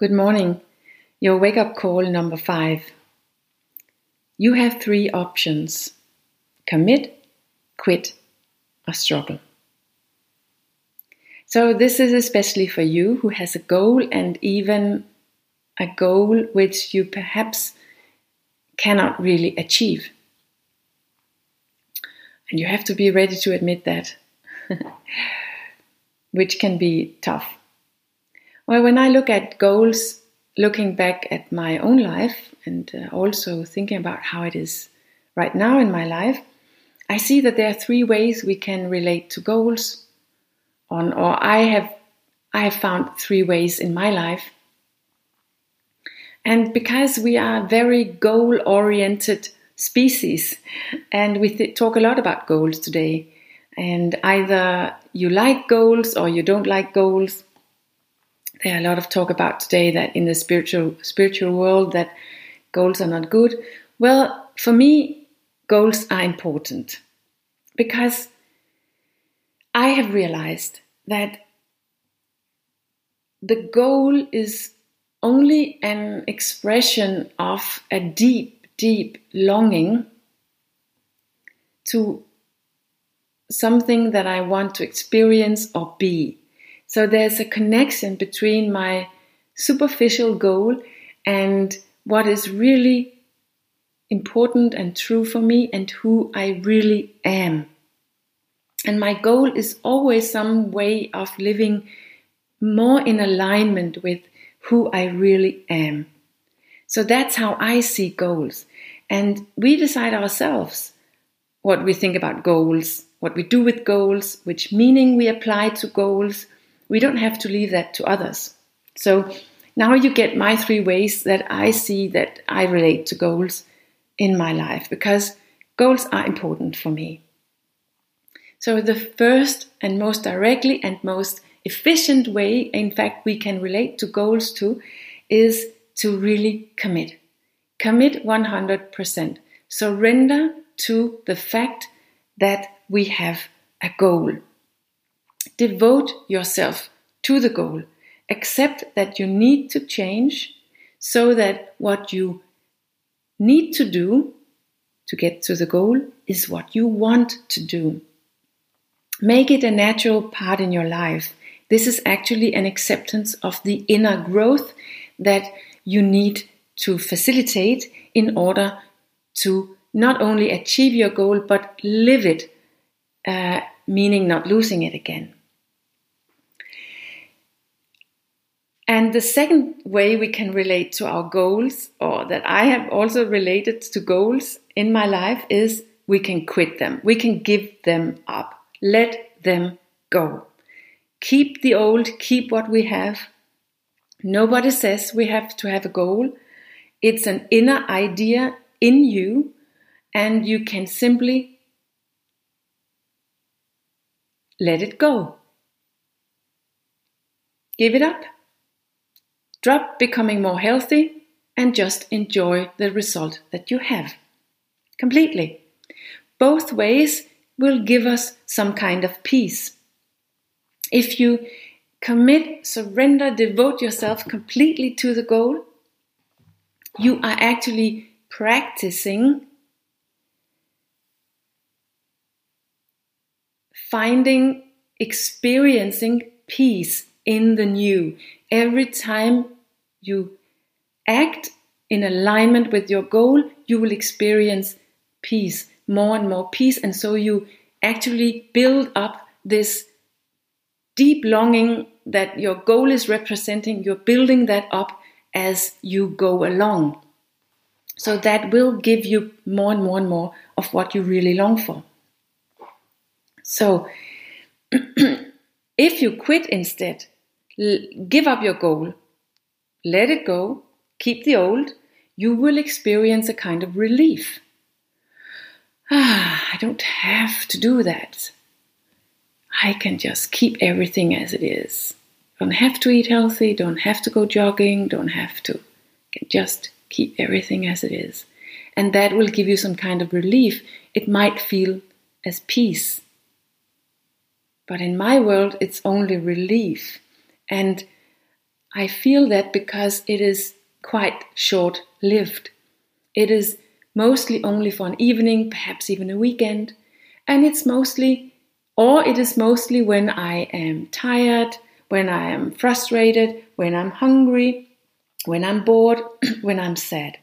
Good morning. Your wake up call number five. You have three options commit, quit, or struggle. So, this is especially for you who has a goal and even a goal which you perhaps cannot really achieve. And you have to be ready to admit that, which can be tough. Well, when I look at goals, looking back at my own life and uh, also thinking about how it is right now in my life, I see that there are three ways we can relate to goals on or I have I have found three ways in my life. And because we are very goal oriented species and we th- talk a lot about goals today and either you like goals or you don't like goals there are a lot of talk about today that in the spiritual spiritual world that goals are not good. Well, for me, goals are important because I have realized that the goal is only an expression of a deep, deep longing to something that I want to experience or be. So there's a connection between my superficial goal and what is really important and true for me and who I really am. And my goal is always some way of living more in alignment with who I really am. So that's how I see goals. And we decide ourselves what we think about goals, what we do with goals, which meaning we apply to goals, we don't have to leave that to others. So now you get my three ways that I see that I relate to goals in my life because goals are important for me. So the first and most directly and most efficient way, in fact, we can relate to goals to is to really commit. Commit 100%. Surrender to the fact that we have a goal. Devote yourself to the goal. Accept that you need to change so that what you need to do to get to the goal is what you want to do. Make it a natural part in your life. This is actually an acceptance of the inner growth that you need to facilitate in order to not only achieve your goal but live it, uh, meaning not losing it again. And the second way we can relate to our goals, or that I have also related to goals in my life, is we can quit them. We can give them up. Let them go. Keep the old, keep what we have. Nobody says we have to have a goal. It's an inner idea in you, and you can simply let it go. Give it up. Drop becoming more healthy and just enjoy the result that you have. Completely. Both ways will give us some kind of peace. If you commit, surrender, devote yourself completely to the goal, you are actually practicing finding, experiencing peace in the new, every time you act in alignment with your goal, you will experience peace, more and more peace. And so you actually build up this deep longing that your goal is representing. You're building that up as you go along. So that will give you more and more and more of what you really long for. So if you quit instead, give up your goal, let it go, keep the old, you will experience a kind of relief. Ah, I don't have to do that. I can just keep everything as it is. Don't have to eat healthy, don't have to go jogging, don't have to. Can just keep everything as it is. And that will give you some kind of relief. It might feel as peace. But in my world, it's only relief. And I feel that because it is quite short lived. It is mostly only for an evening, perhaps even a weekend, and it's mostly, or it is mostly when I am tired, when I am frustrated, when I'm hungry, when I'm bored, when I'm sad.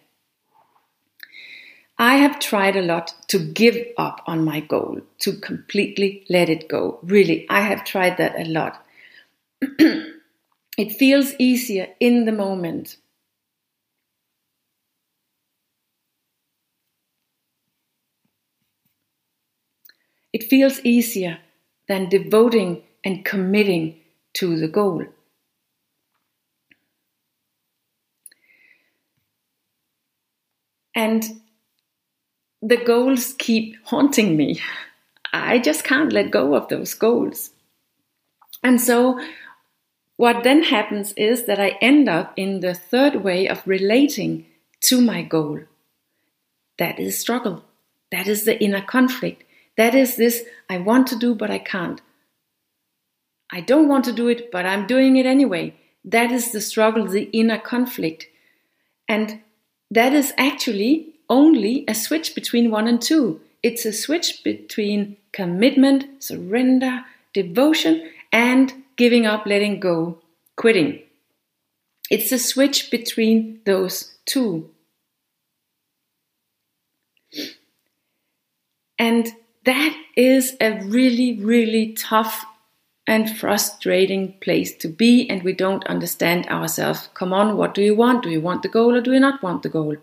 I have tried a lot to give up on my goal, to completely let it go. Really, I have tried that a lot. it feels easier in the moment. It feels easier than devoting and committing to the goal. And the goals keep haunting me. I just can't let go of those goals. And so, what then happens is that I end up in the third way of relating to my goal. That is struggle. That is the inner conflict. That is this I want to do, but I can't. I don't want to do it, but I'm doing it anyway. That is the struggle, the inner conflict. And that is actually only a switch between one and two. It's a switch between commitment, surrender, devotion, and giving up, letting go, quitting. It's a switch between those two. And that is a really, really tough and frustrating place to be, and we don't understand ourselves. Come on, what do you want? Do you want the goal or do you not want the goal?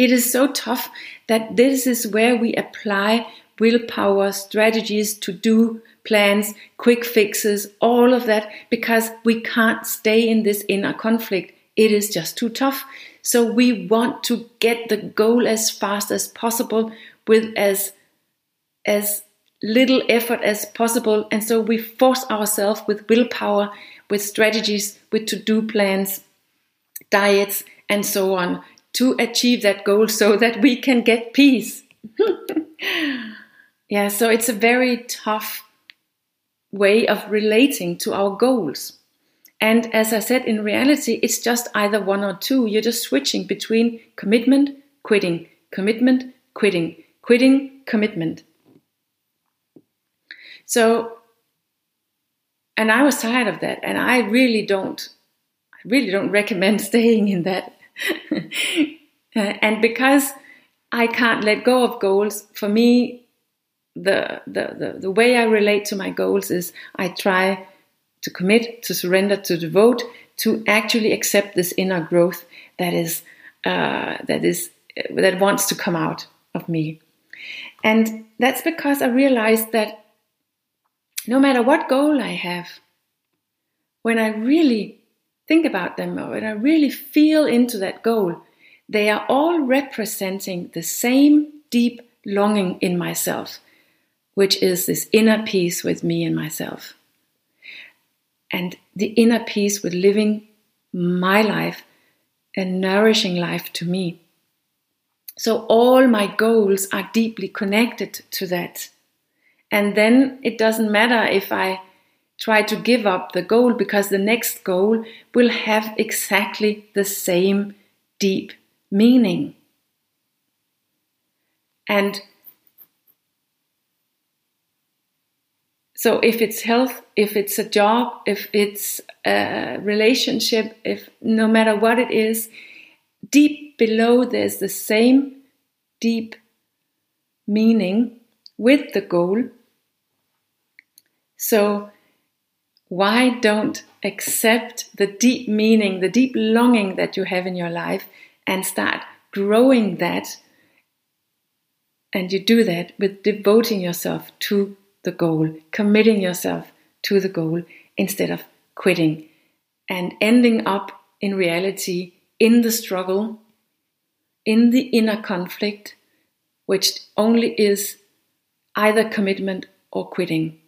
It is so tough that this is where we apply willpower, strategies to do plans, quick fixes, all of that, because we can't stay in this inner conflict. It is just too tough. So we want to get the goal as fast as possible with as as little effort as possible and so we force ourselves with willpower with strategies with to-do plans diets and so on to achieve that goal so that we can get peace yeah so it's a very tough way of relating to our goals and as i said in reality it's just either one or two you're just switching between commitment quitting commitment quitting quitting commitment. So, and I was tired of that, and I really don't, I really don't recommend staying in that. And because I can't let go of goals, for me, the, the, the, the way I relate to my goals is I try to commit, to surrender, to devote, to actually accept this inner growth that is uh, that is that wants to come out of me. And that's because I realized that no matter what goal I have, when I really think about them or when I really feel into that goal, they are all representing the same deep longing in myself, which is this inner peace with me and myself. And the inner peace with living my life, a nourishing life to me. So all my goals are deeply connected to that. And then it doesn't matter if I try to give up the goal because the next goal will have exactly the same deep meaning. And so if it's health, if it's a job, if it's a relationship, if no matter what it is, deep below there's the same deep meaning with the goal. So, why don't accept the deep meaning, the deep longing that you have in your life and start growing that? And you do that with devoting yourself to the goal, committing yourself to the goal instead of quitting and ending up in reality in the struggle, in the inner conflict, which only is either commitment or quitting.